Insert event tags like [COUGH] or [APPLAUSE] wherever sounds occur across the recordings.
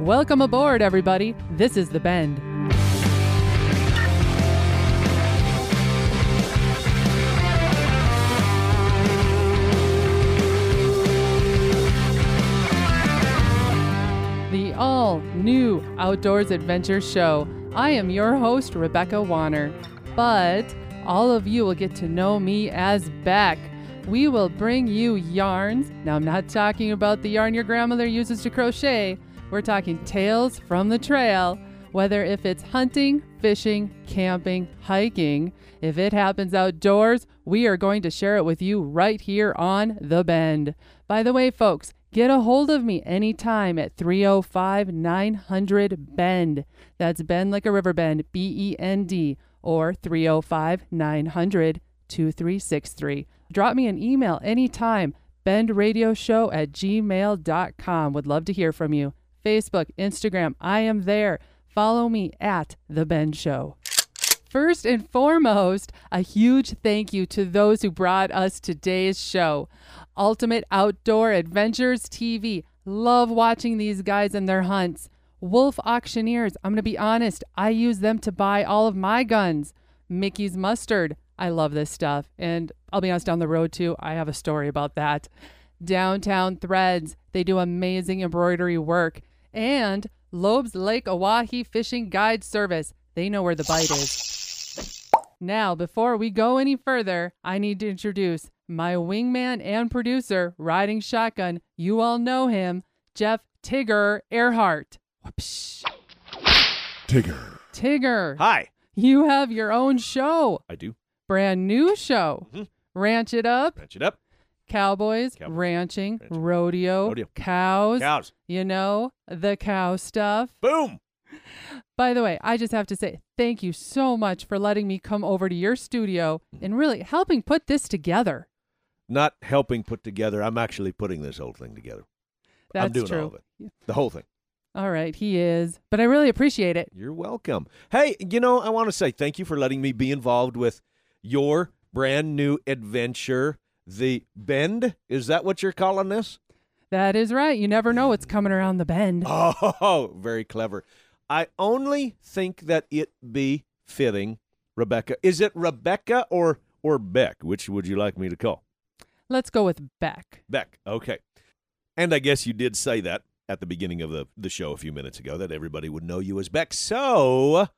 Welcome aboard, everybody. This is The Bend. The all new Outdoors Adventure Show. I am your host, Rebecca Warner. But all of you will get to know me as Bec. We will bring you yarns. Now, I'm not talking about the yarn your grandmother uses to crochet. We're talking tales from the trail, whether if it's hunting, fishing, camping, hiking. If it happens outdoors, we are going to share it with you right here on The Bend. By the way, folks, get a hold of me anytime at 305 900 Bend. That's Bend like a river bend, B E N D, or 305 900 2363. Drop me an email anytime, bendradioshow at gmail.com. Would love to hear from you. Facebook, Instagram, I am there. Follow me at The Bend Show. First and foremost, a huge thank you to those who brought us today's show. Ultimate Outdoor Adventures TV. Love watching these guys and their hunts. Wolf Auctioneers. I'm going to be honest, I use them to buy all of my guns. Mickey's Mustard. I love this stuff. And I'll be honest, down the road too, I have a story about that. Downtown Threads. They do amazing embroidery work. And Loeb's Lake Oahe Fishing Guide Service. They know where the bite is. Now, before we go any further, I need to introduce my wingman and producer riding shotgun. You all know him, Jeff Tigger Earhart. Whoopsh. Tigger. Tigger, Hi. you have your own show, I do. brand new show. Mhm. Ranch it up, Ranch it up. Cowboys, Cowboys, ranching, ranching, rodeo, rodeo. cows, Cows. you know, the cow stuff. Boom. By the way, I just have to say thank you so much for letting me come over to your studio mm-hmm. and really helping put this together. Not helping put together. I'm actually putting this whole thing together. That's I'm doing true. all of it. The whole thing. All right, he is. But I really appreciate it. You're welcome. Hey, you know, I want to say thank you for letting me be involved with your brand new adventure, The Bend. Is that what you're calling this? That is right. You never know what's coming around the bend. Oh, [LAUGHS] very clever. I only think that it be fitting, Rebecca. Is it Rebecca or or Bec? Which would you like me to call? Let's go with Bec. Bec. Okay. And I guess you did say that at the beginning of the, the show a few minutes ago that everybody would know you as Bec. So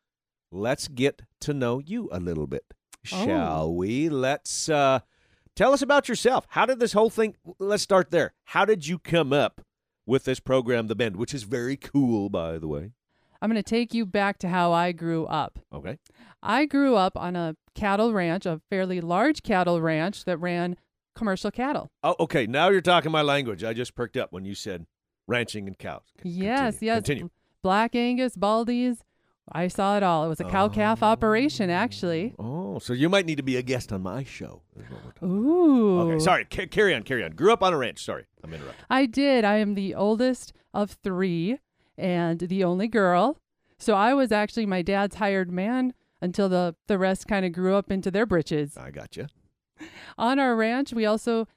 let's get to know you a little bit, Oh. shall we? Let's uh, tell us about yourself. How did this whole thing? Let's start there. How did you come up with this program, The Bend, which is very cool, by the way? I'm going to take you back to how I grew up. Okay. I grew up on a cattle ranch, a fairly large cattle ranch that ran commercial cattle. Oh, okay. Now you're talking my language. I just perked up when you said ranching and cows. C- yes, continue. yes. Continue. Black Angus, Baldies. I saw it all. It was a cow calf operation, actually. Oh, Oh, so you might need to be a guest on my show. Ooh. Okay, sorry. ca- carry on, carry on. Grew up on a ranch. Sorry, I'm interrupting. I did. I am the oldest of three and the only girl. So I was actually my dad's hired man until the, the rest kind of grew up into their britches. I got you. On our ranch, we also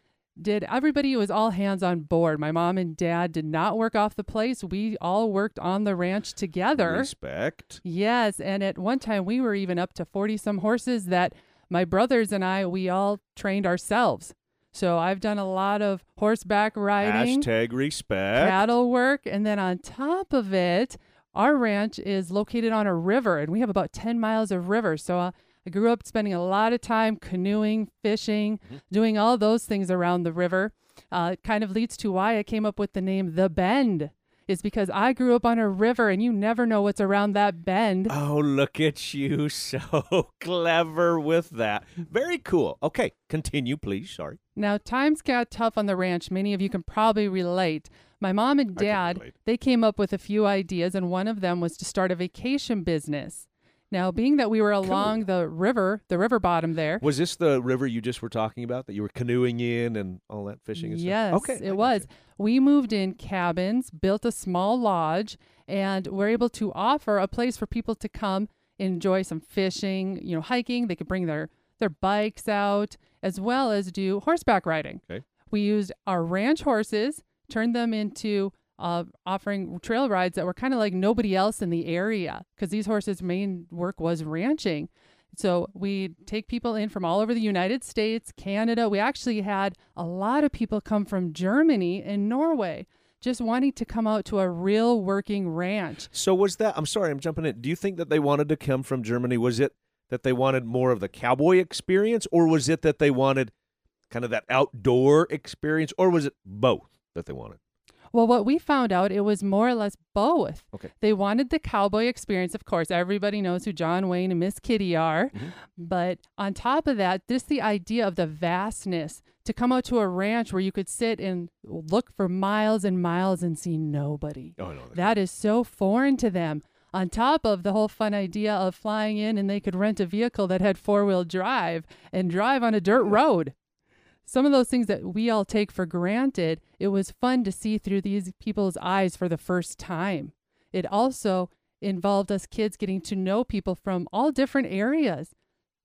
did, everybody was all hands on board. My mom and dad did not work off the place. We all worked on the ranch together. Respect. Yes. And at one time, we were even up to 40 some horses that my brothers and I, we all trained ourselves. So I've done a lot of horseback riding Hashtag respect. cattle work. And then on top of it, our ranch is located on a river and we have about 10 miles of river. So uh, I grew up spending a lot of time canoeing, fishing, doing all those things around the river. Uh, it kind of leads to why I came up with the name The Bend, is because I grew up on a river and you never know what's around that bend. Oh, look at you. [LAUGHS] So clever with that. Very cool. Okay, continue, please. Sorry. Now, times got tough on the ranch. Many of you can probably relate. My mom and dad, they came up with a few ideas, and one of them was to start a vacation business. Now, being that we were along the river, the river bottom there, Was this the river you just were talking about that you were canoeing in and all that fishing and yes, stuff? Okay. It was. We moved in cabins, built a small lodge, and were able to offer a place for people to come enjoy some fishing, you know, hiking. They could bring their their bikes out as well as do horseback riding. Okay. We used our ranch horses, turned them into uh, offering trail rides that were kind of like nobody else in the area because these horses' main work was ranching. So we take people in from all over the United States, Canada. We actually had a lot of people come from Germany and Norway just wanting to come out to a real working ranch. So was that? I'm sorry, I'm jumping in. Do you think that they wanted to come from Germany? Was it that they wanted more of the cowboy experience, or was it that they wanted kind of that outdoor experience, or was it both that they wanted? Well, what we found out, it was more or less both. Okay. They wanted the cowboy experience. Of course, everybody knows who John Wayne and Miss Kitty are. Mhm. But on top of that, just the idea of the vastness to come out to a ranch where you could sit and look for miles and miles and see nobody. Oh no, That is so foreign to them. On top of the whole fun idea of flying in and they could rent a vehicle that had four wheel drive and drive on a dirt road. Some of those things that we all take for granted, it was fun to see through these people's eyes for the first time. It also involved us kids getting to know people from all different areas,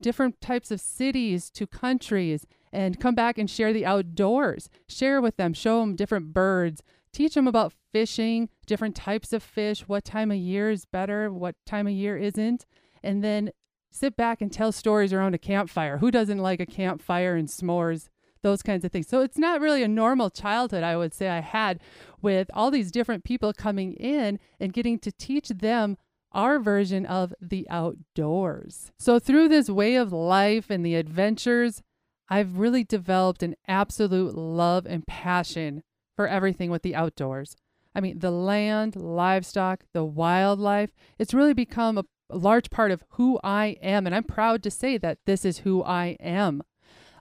different types of cities to countries, and come back and share the outdoors. Share with them, show them different birds, teach them about fishing, different types of fish, what time of year is better, what time of year isn't, and then sit back and tell stories around a campfire. Who doesn't like a campfire and s'mores? Those kinds of things. So it's not really a normal childhood, I would say, I had with all these different people coming in and getting to teach them our version of the outdoors. So through this way of life and the adventures, I've really developed an absolute love and passion for everything with the outdoors. I mean, the land, livestock, the wildlife, it's really become a, large part of who I am. And I'm proud to say that this is who I am.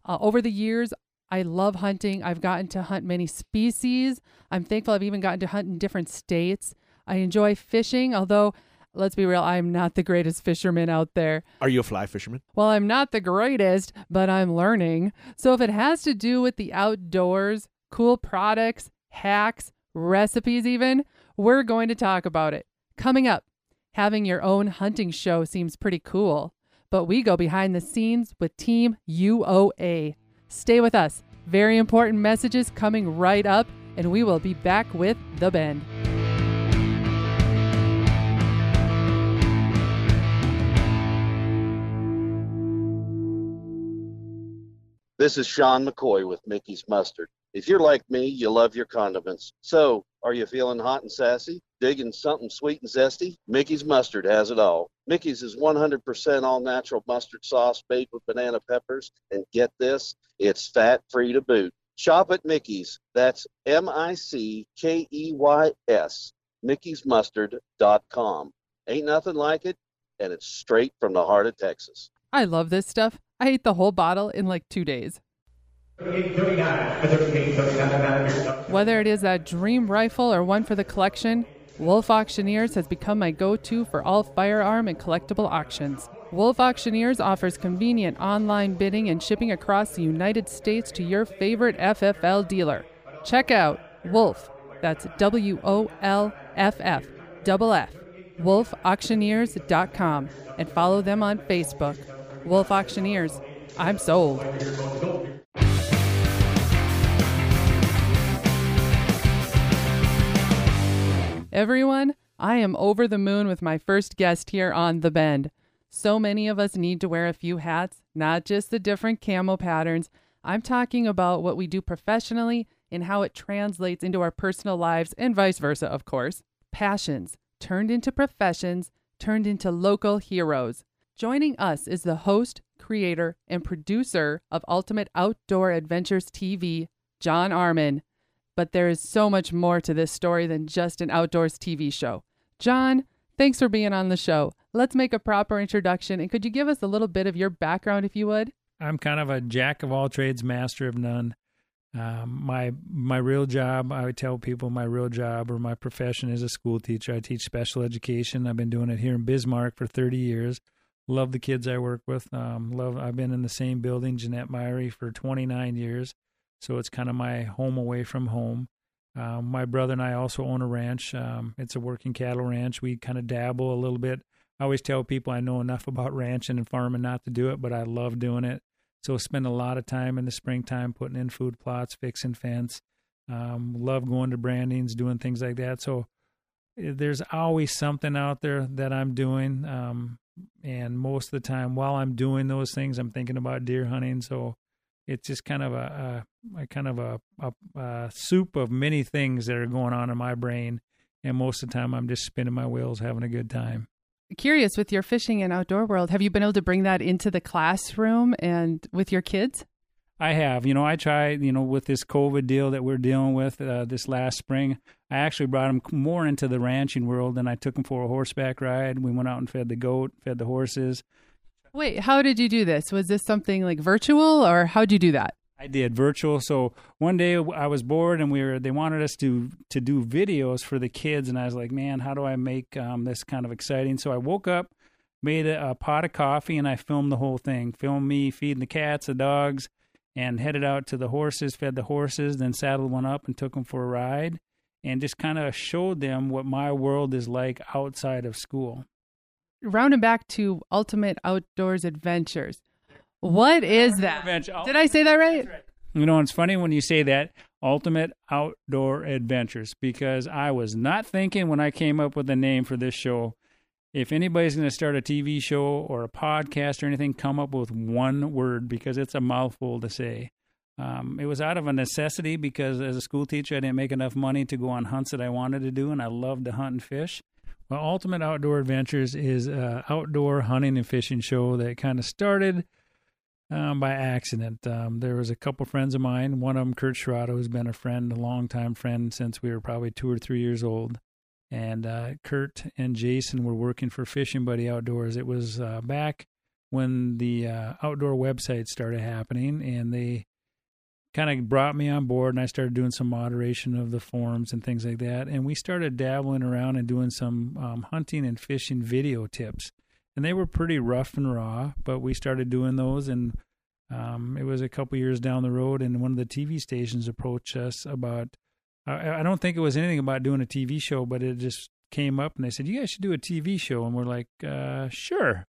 Uh, over the years, I love hunting. I've gotten to hunt many species. I'm thankful I've even gotten to hunt in different states. I enjoy fishing, although, let's be real, I'm not the greatest fisherman out there. Are you a fly fisherman? Well, I'm not the greatest, but I'm learning. So if it has to do with the outdoors, cool products, hacks, recipes, even, we're going to talk about it. Coming up, having your own hunting show seems pretty cool, but we go behind the scenes with Team UOA. Stay with us. Very important messages coming right up, and we will be back with The Bend. This is Sean McCoy with Mickey's Mustard. If you're like me, you love your condiments. So, are you feeling hot and sassy? Digging something sweet and zesty? Mickey's Mustard has it all. Mickey's is 100% all natural mustard sauce made with banana peppers. And get this, it's fat free to boot. Shop at Mickey's. That's M I C K E Y S. Mickey'sMustard.com. Ain't nothing like it, and it's straight from the heart of Texas. I love this stuff. I ate the whole bottle in like two days. Whether it is that dream rifle or one for the collection, Wolf Auctioneers has become my go to for all firearm and collectible auctions. Wolf Auctioneers offers convenient online bidding and shipping across the United States to your favorite FFL dealer. Check out Wolf, that's W O L F F, double F, wolfauctioneers.com, and follow them on Facebook. Wolf Auctioneers, I'm sold. Everyone, I am over the moon with my first guest here on The Bend. So many of us need to wear a few hats, not just the different camo patterns. I'm talking about what we do professionally and how it translates into our personal lives and vice versa, of course. Passions turned into professions, turned into local heroes. Joining us is the host, creator, and producer of Ultimate Outdoor Adventures TV, John Arman. But there is so much more to this story than just an outdoors TV show. John, thanks for being on the show. Let's make a proper introduction, and could you give us a little bit of your background, if you would? I'm kind of a jack of all trades, master of none. Um, my my real job, I would tell people my real job or my profession is a school teacher. I teach special education. I've been doing it here in Bismarck for 30 years. Love the kids I work with. Um, love. I've been in the same building, Jeannette Myhre, for 29 years, so it's kind of my home away from home. Um, my brother and I also own a ranch. Um, it's a working cattle ranch. We kind of dabble a little bit. I always tell people I know enough about ranching and farming not to do it, but I love doing it. So spend a lot of time in the springtime putting in food plots, fixing fence, Um, love going to brandings, doing things like that. So eh, there's always something out there that I'm doing. Um, and most of the time, while I'm doing those things, I'm thinking about deer hunting. So it's just kind of a, a, a kind of a, a, soup of many things that are going on in my brain. And most of the time, I'm just spinning my wheels, having a good time curious with your fishing and outdoor world have you been able to bring that into the classroom and with your kids I have. You know, I tried, you know, with this COVID deal that we're dealing with uh, this last spring, I actually brought him more into the ranching world and I took him for a horseback ride. We went out and fed the goat, fed the horses. Wait, how did you do this? Was this something like virtual or how'd you do that? I did virtual. So one day I was bored and we were they wanted us to to do videos for the kids and I was like, "Man, how do I make um, this kind of exciting?" So I woke up, made a, a pot of coffee and I filmed the whole thing. Filmed me feeding the cats, the dogs, and headed out to the horses, fed the horses, then saddled one up and took them for a ride, and just kind of showed them what my world is like outside of school. Rounding back to Ultimate Outdoors Adventures. What is that? Did I say that right? You know, it's funny when you say that Ultimate Outdoor Adventures because I was not thinking when I came up with the name for this show if anybody's going to start a TV show or a podcast or anything, come up with one word because it's a mouthful to say. Um, it was out of a necessity because as a school teacher, I didn't make enough money to go on hunts that I wanted to do, and I loved to hunt and fish. Well, Ultimate Outdoor Adventures is an outdoor hunting and fishing show that kind of started um, by accident. Um, there was a couple friends of mine, one of them, Kurt Schrader, who's been a friend, a longtime friend since we were probably two or three years old and uh, Kurt and Jason were working for Fishing Buddy Outdoors. It was uh, back when the uh, outdoor websites started happening, and they kind of brought me on board, and I started doing some moderation of the forums and things like that. And we started dabbling around and doing some um, hunting and fishing video tips, and they were pretty rough and raw, but we started doing those and. Um, it was a couple years down the road, and one of the TV stations approached us about I, I don't think it was anything about doing a TV show, but it just came up and they said, You guys should do a TV show. And we're like, uh, Sure.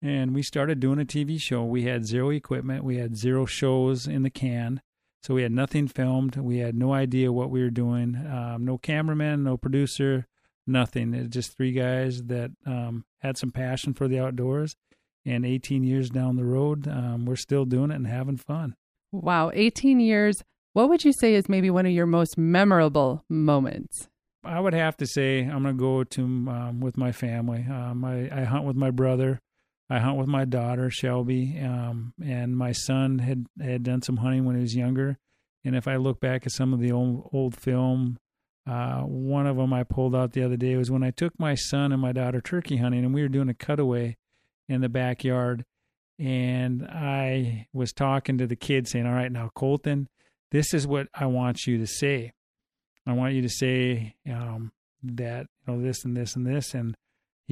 And we started doing a TV show. We had zero equipment, we had zero shows in the can. So we had nothing filmed. We had no idea what we were doing. Um, no cameraman, no producer, nothing. It was just three guys that um, had some passion for the outdoors. And 18 years down the road, um, we're still doing it and having fun. Wow, 18 years what would you say is maybe one of your most memorable moments? I would have to say I'm going to go to um, with my family. Um, I, I, hunt with my brother. I hunt with my daughter Shelby, um, and my son had had done some hunting when he was younger. And if I look back at some of the old old film, uh, one of them I pulled out the other day was when I took my son and my daughter turkey hunting, and we were doing a cutaway in the backyard. And I was talking to the kids, saying, "All right, now Colton." this is what I want you to say. I want you to say um, that you know this and this and this, and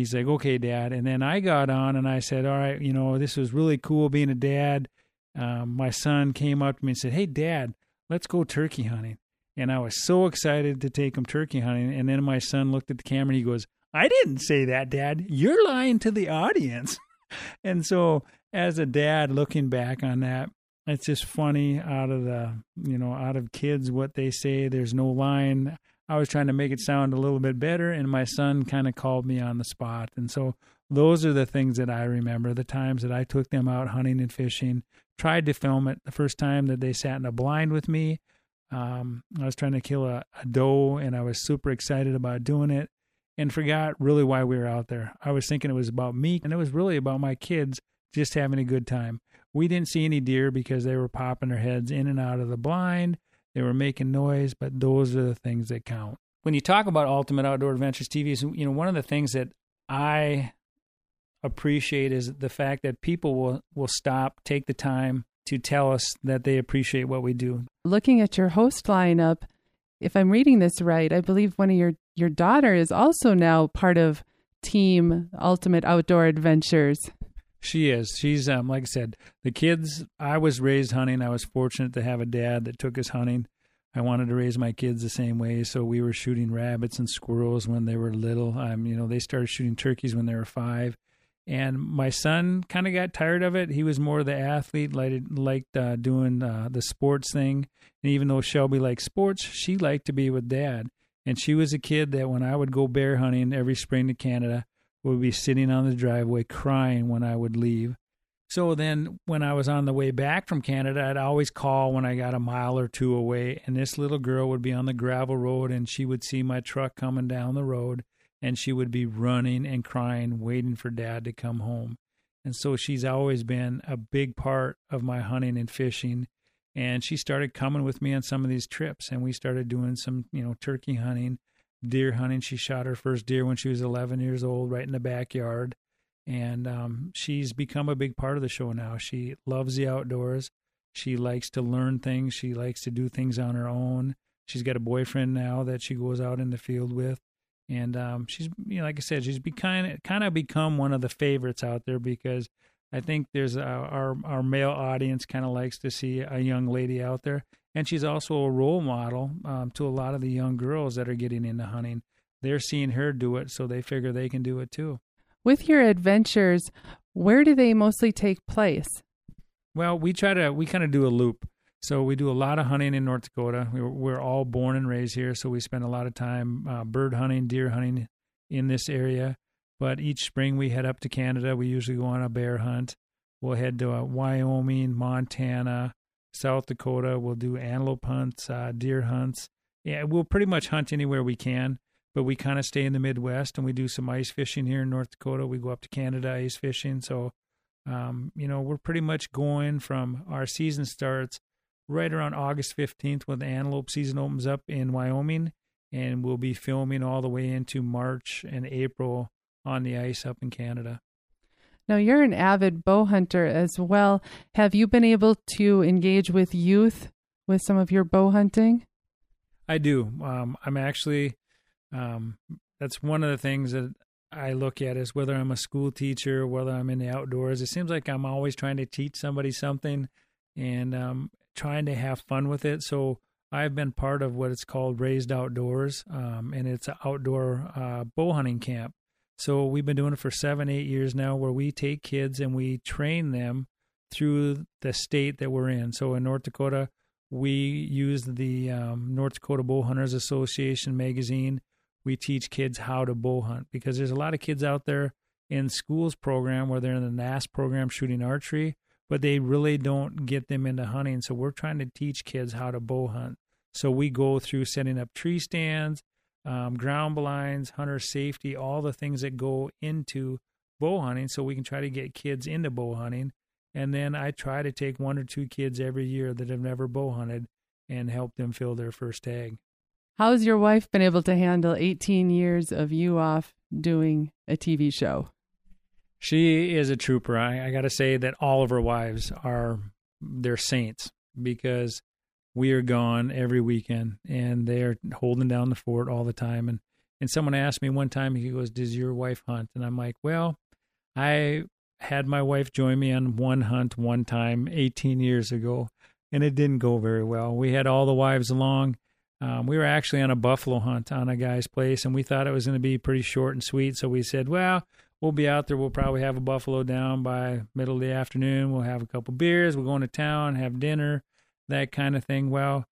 he's like, okay, Dad. And then I got on and I said, all right, you know, this was really cool being a dad. Um, my son came up to me and said, hey, Dad, let's go turkey hunting. And I was so excited to take him turkey hunting. And then my son looked at the camera and he goes, I didn't say that, Dad. You're lying to the audience. [LAUGHS] and so, as a dad looking back on that, it's just funny out of the you know out of kids what they say there's no line i was trying to make it sound a little bit better and my son kind of called me on the spot. And so those are the things that i remember the times that i took them out hunting and fishing tried to film it the first time that they sat in a blind with me. Um, i was trying to kill a, a doe and i was super excited about doing it and forgot really why we were out there. I was thinking it was about me and it was really about my kids just having a good time. We didn't see any deer because they were popping their heads in and out of the blind. They were making noise, but those are the things that count. When you talk about Ultimate Outdoor Adventures TV, is you know one of the things that I appreciate is the fact that people will will stop, take the time to tell us that they appreciate what we do. Looking at your host lineup, if I'm reading this right, I believe one of your your daughter is also now part of Team Ultimate Outdoor Adventures. She is. She's um like I said, the kids I was raised hunting. I was fortunate to have a dad that took us hunting. I wanted to raise my kids the same way, so we were shooting rabbits and squirrels when they were little. Um, you know, they started shooting turkeys when they were five, And my son kind of got tired of it. He was more of the athlete, liked liked uh, doing uh, the sports thing. And even though Shelby liked sports, she liked to be with dad. And she was a kid that when I would go bear hunting every spring to Canada, would be sitting on the driveway crying when I would leave. So then when I was on the way back from Canada, I'd always call when I got a mile or two away, and this little girl would be on the gravel road and she would see my truck coming down the road and she would be running and crying, waiting for dad to come home. And so she's always been a big part of my hunting and fishing. And she started coming with me on some of these trips, and we started doing some, you know, turkey hunting, deer hunting. She shot her first deer when she was 11 years old, right in the backyard. And um, she's become a big part of the show now. She loves the outdoors. She likes to learn things. She likes to do things on her own. She's got a boyfriend now that she goes out in the field with and um, she's you know, like I said, she's be kind of kind of become one of the favorites out there because I think there's a, our our male audience kind of likes to see a young lady out there, and she's also a role model um, to a lot of the young girls that are getting into hunting. They're seeing her do it, so they figure they can do it too. With your adventures, where do they mostly take place? Well, we try to we kind of do a loop. So we do a lot of hunting in North Dakota. We're, we're all born and raised here, so we spend a lot of time uh, bird hunting, deer hunting in this area. But each spring we head up to Canada. We usually go on a bear hunt. We'll head to uh, Wyoming, Montana, South Dakota. We'll do antelope hunts, uh, deer hunts. Yeah, we'll pretty much hunt anywhere we can, but we kind of stay in the Midwest and we do some ice fishing here in North Dakota. We go up to Canada ice fishing. So, um, you know, we're pretty much going from our season starts right around August 15th when the antelope season opens up in Wyoming. And we'll be filming all the way into March and April on the ice up in Canada. Now, you're an avid bow hunter as well. Have you been able to engage with youth with some of your bow hunting? I do. Um, I'm actually, um, that's one of the things that I look at is whether I'm a school teacher, whether I'm in the outdoors. It seems like I'm always trying to teach somebody something. And um, trying to have fun with it. So I've been part of what it's called Raised Outdoors, um, and it's an outdoor uh, bow hunting camp. So we've been doing it for seven, eight years now, where we take kids and we train them through the state that we're in. So in North Dakota, we use the um, North Dakota Bow Hunters Association magazine. We teach kids how to bow hunt because there's a lot of kids out there in schools program where they're in the NASP program shooting archery but they really don't get them into hunting. So we're trying to teach kids how to bow hunt. So we go through setting up tree stands, um, ground blinds, hunter safety, all the things that go into bow hunting so we can try to get kids into bow hunting. And then I try to take one or two kids every year that have never bow hunted and help them fill their first tag. How's your wife been able to handle 18 years of you off doing a TV show? She is a trooper. I, I got to say that all of her wives are they're saints because we are gone every weekend and they're holding down the fort all the time. And and someone asked me one time, he goes, "Does your wife hunt?" And I'm like, "Well, I had my wife join me on one hunt one time 18 years ago, and it didn't go very well. We had all the wives along." Um, we were actually on a buffalo hunt on a guy's place, and we thought it was going to be pretty short and sweet. So we said, "Well, we'll be out there. We'll probably have a buffalo down by middle of the afternoon. We'll have a couple beers. We'll go into town, have dinner, that kind of thing. Well,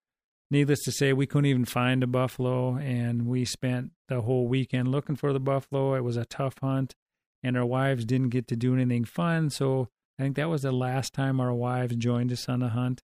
needless to say, we couldn't even find a buffalo, and we spent the whole weekend looking for the buffalo. It was a tough hunt, and our wives didn't get to do anything fun. So I think that was the last time our wives joined us on the hunt.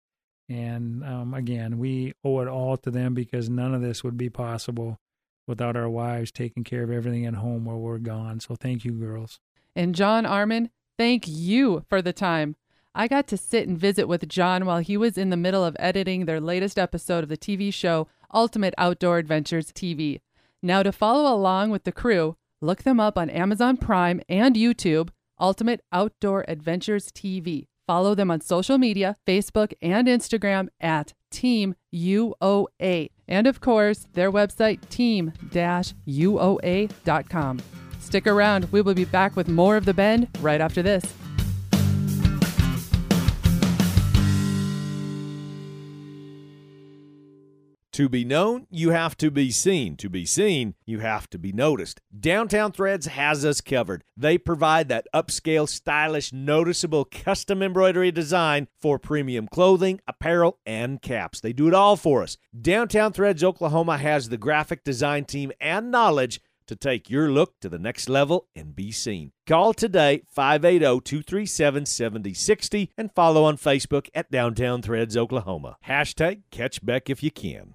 And um, again, we owe it all to them because none of this would be possible without our wives taking care of everything at home while we're gone. So thank you, girls. And John Arman, thank you for the time. I got to sit and visit with John while he was in the middle of editing their latest episode of the TV show Ultimate Outdoor Adventures TV. Now, to follow along with the crew, look them up on Amazon Prime and YouTube, Ultimate Outdoor Adventures TV. Follow them on social media, Facebook and Instagram at Team UOA. And of course, their website, team UOA.com. Stick around. We will be back with more of The Bend right after this. To be known, you have to be seen. To be seen, you have to be noticed. Downtown Threads has us covered. They provide that upscale, stylish, noticeable custom embroidery design for premium clothing, apparel, and caps. They do it all for us. Downtown Threads Oklahoma has the graphic design team and knowledge to take your look to the next level and be seen. Call today 580-237-7060 and follow on Facebook at Downtown Threads Oklahoma. Hashtag catch Bec if you can.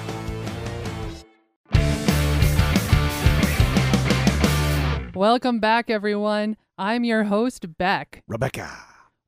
Welcome back, everyone. I'm your host, Bec. Rebecca.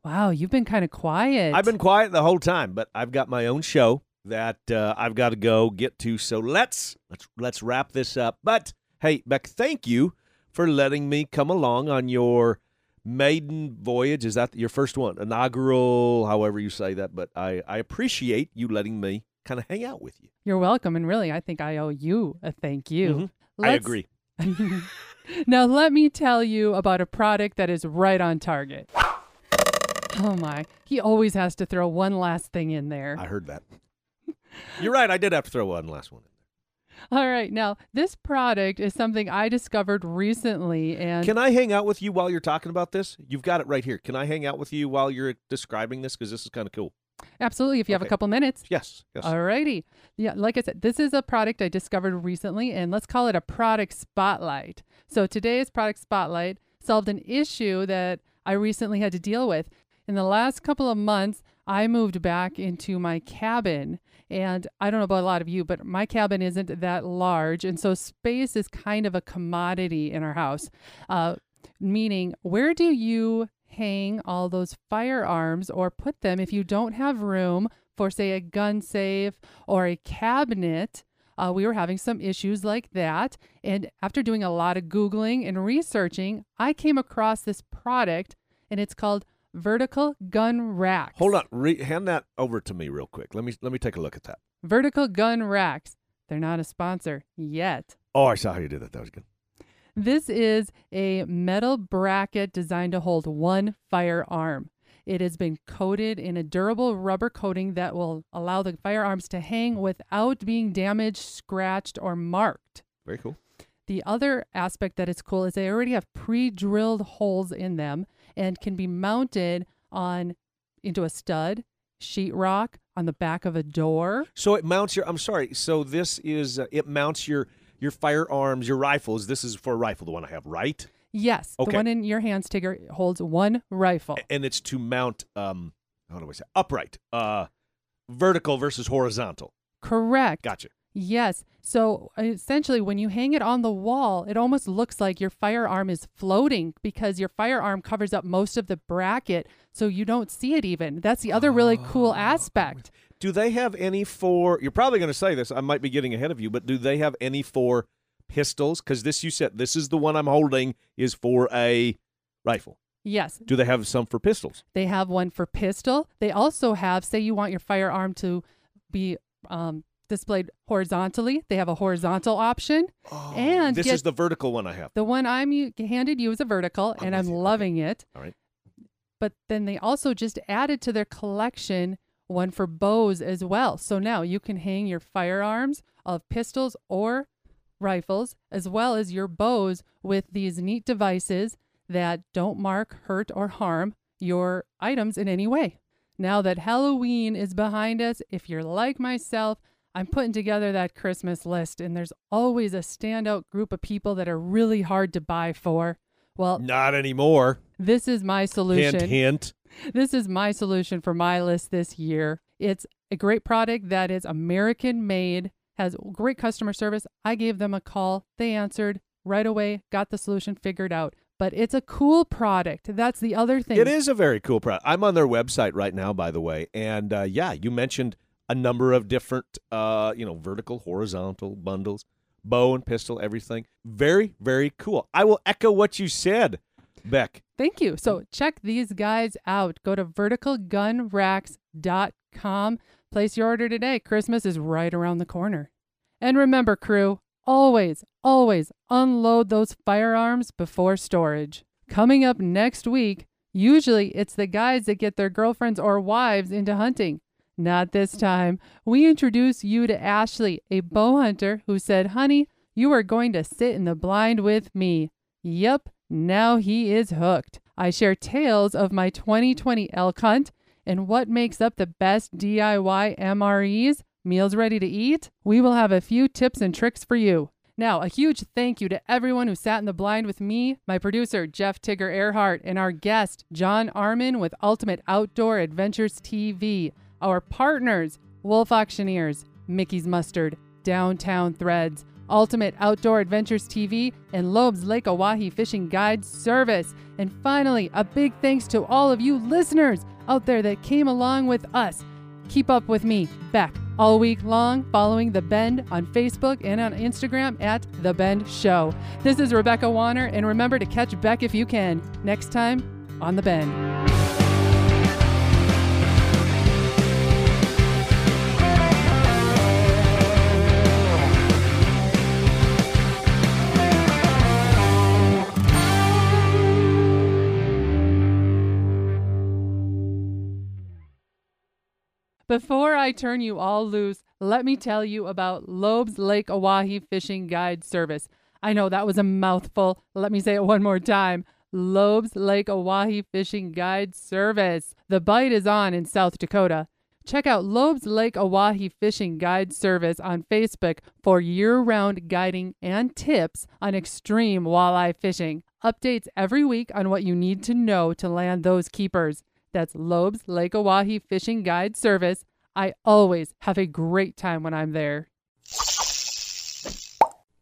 Wow, you've been kind of quiet. I've been quiet the whole time, but I've got my own show that uh, I've got to go get to. So let's let's let's wrap this up. But hey, Bec, thank you for letting me come along on your maiden voyage. Is that your first one? Inaugural, however you say that. But I, I appreciate you letting me kind of hang out with you. You're welcome. And really, I think I owe you a thank you. Mhm. I agree. [LAUGHS] now, let me tell you about a product that is right on target. Oh my, he always has to throw one last thing in there. I heard that. You're right. I did have to throw one last one. in All right, now this product is something I discovered recently, and Can I hang out with you while you're talking about this? You've got it right here. Can I hang out with you while you're describing this? Because this is kind of cool. Absolutely, if you have a couple minutes. Yes. Yes. All righty. Yeah, like I said, this is a product I discovered recently, and let's call it a product spotlight. So today's product spotlight solved an issue that I recently had to deal with. In the last couple of months, I moved back into my cabin, and I don't know about a lot of you, but my cabin isn't that large, and so space is kind of a commodity in our house. Uh, meaning, where do you hang all those firearms or put them if you don't have room for, say, a gun safe or a cabinet? Uh, we were having some issues like that. And after doing a lot of Googling and researching, I came across this product, and it's called Vertical Gun Racks. Hold on. Re- hand that over to me real quick. Let me let me take a look at that. Vertical Gun Racks. They're not a sponsor yet. Oh, I saw how you did that. That was good. This is a metal bracket designed to hold one firearm. It has been coated in a durable rubber coating that will allow the firearms to hang without being damaged, scratched, or marked. Very cool. The other aspect that is cool is they already have pre-drilled holes in them and can be mounted on into a stud, sheetrock, on the back of a door. So it mounts your. I'm sorry. So this is uh, it mounts your your firearms, your rifles. This is for a rifle, the one I have, right? Yes, Okay. the one in your hands, Tigger, holds one rifle. And it's to mount. Um, how do I say? Upright. Uh, vertical versus horizontal. Correct. Gotcha. Yes. So essentially, when you hang it on the wall, it almost looks like your firearm is floating because your firearm covers up most of the bracket, so you don't see it even. That's the other really cool aspect. Do they have any for? You're probably going to say this. I might be getting ahead of you, but do they have any for pistols? Because this you said this is the one I'm holding is for a rifle. Yes, Do they have some for pistols? they have one for pistol. They also have, say, you want your firearm to be um, displayed horizontally. They have a horizontal option. Oh, and this get- is the vertical one I have. the one I'm handed you is a vertical, I'm and I'm you. Okay. loving it. All right. but then they also just added to their collection one for bows as well. So now you can hang your firearms of pistols or rifles as well as your bows with these neat devices that don't mark, hurt, or harm your items in any way. Now that Halloween is behind us, if you're like myself, I'm putting together that Christmas list, and there's always a standout group of people that are really hard to buy for. Well, Not anymore. this is my solution. Hint, hint. This is my solution for my list this year. It's a great product that is American made, has great customer service. I gave them a call. They answered right away, got the solution figured out. But it's a cool product. That's the other thing. It is a very cool product. I'm on their website right now, by the way, and uh, yeah, you mentioned a number of different, uh, you know, vertical, horizontal bundles, bow and pistol, everything. Very, very cool. I will echo what you said, Bec. Thank you. So check these guys out. Go to verticalgunracks.com. Place your order today. Christmas is right around the corner. And remember, crew, always, always unload those firearms before storage. Coming up next week, usually it's the guys that get their girlfriends or wives into hunting. Not this time. We introduce you to Ashley, a bow hunter who said, Honey, you are going to sit in the blind with me. Yep, now he is hooked. I share tales of my 2020 elk hunt and what makes up the best DIY MREs, meals ready to eat. We will have a few tips and tricks for you. Now, a huge thank you to everyone who sat in the blind with me, my producer, Jeff Tigger Earhart, and our guest, John Arman with Ultimate Outdoor Adventures TV, our partners, Wolf Auctioneers, Mickey's Mustard, Downtown Threads, Ultimate Outdoor Adventures TV, and Loeb's Lake Oahe Fishing Guide Service. And finally, a big thanks to all of you listeners out there that came along with us. Keep up with me, Bec, all week long, following The Bend on Facebook and on Instagram at The Bend Show. This is Rebecca Warner, and remember to catch Bec if you can next time on The Bend. Before I turn you all loose, let me tell you about Loeb's Lake Oahe Fishing Guide Service. I know that was a mouthful. Let me say it one more time. Loeb's Lake Oahe Fishing Guide Service. The bite is on in South Dakota. Check out Loeb's Lake Oahe Fishing Guide Service on Facebook for year round guiding and tips on extreme walleye fishing. Updates every week on what you need to know to land those keepers. That's Loeb's Lake Oahe Fishing Guide Service. I always have a great time when I'm there.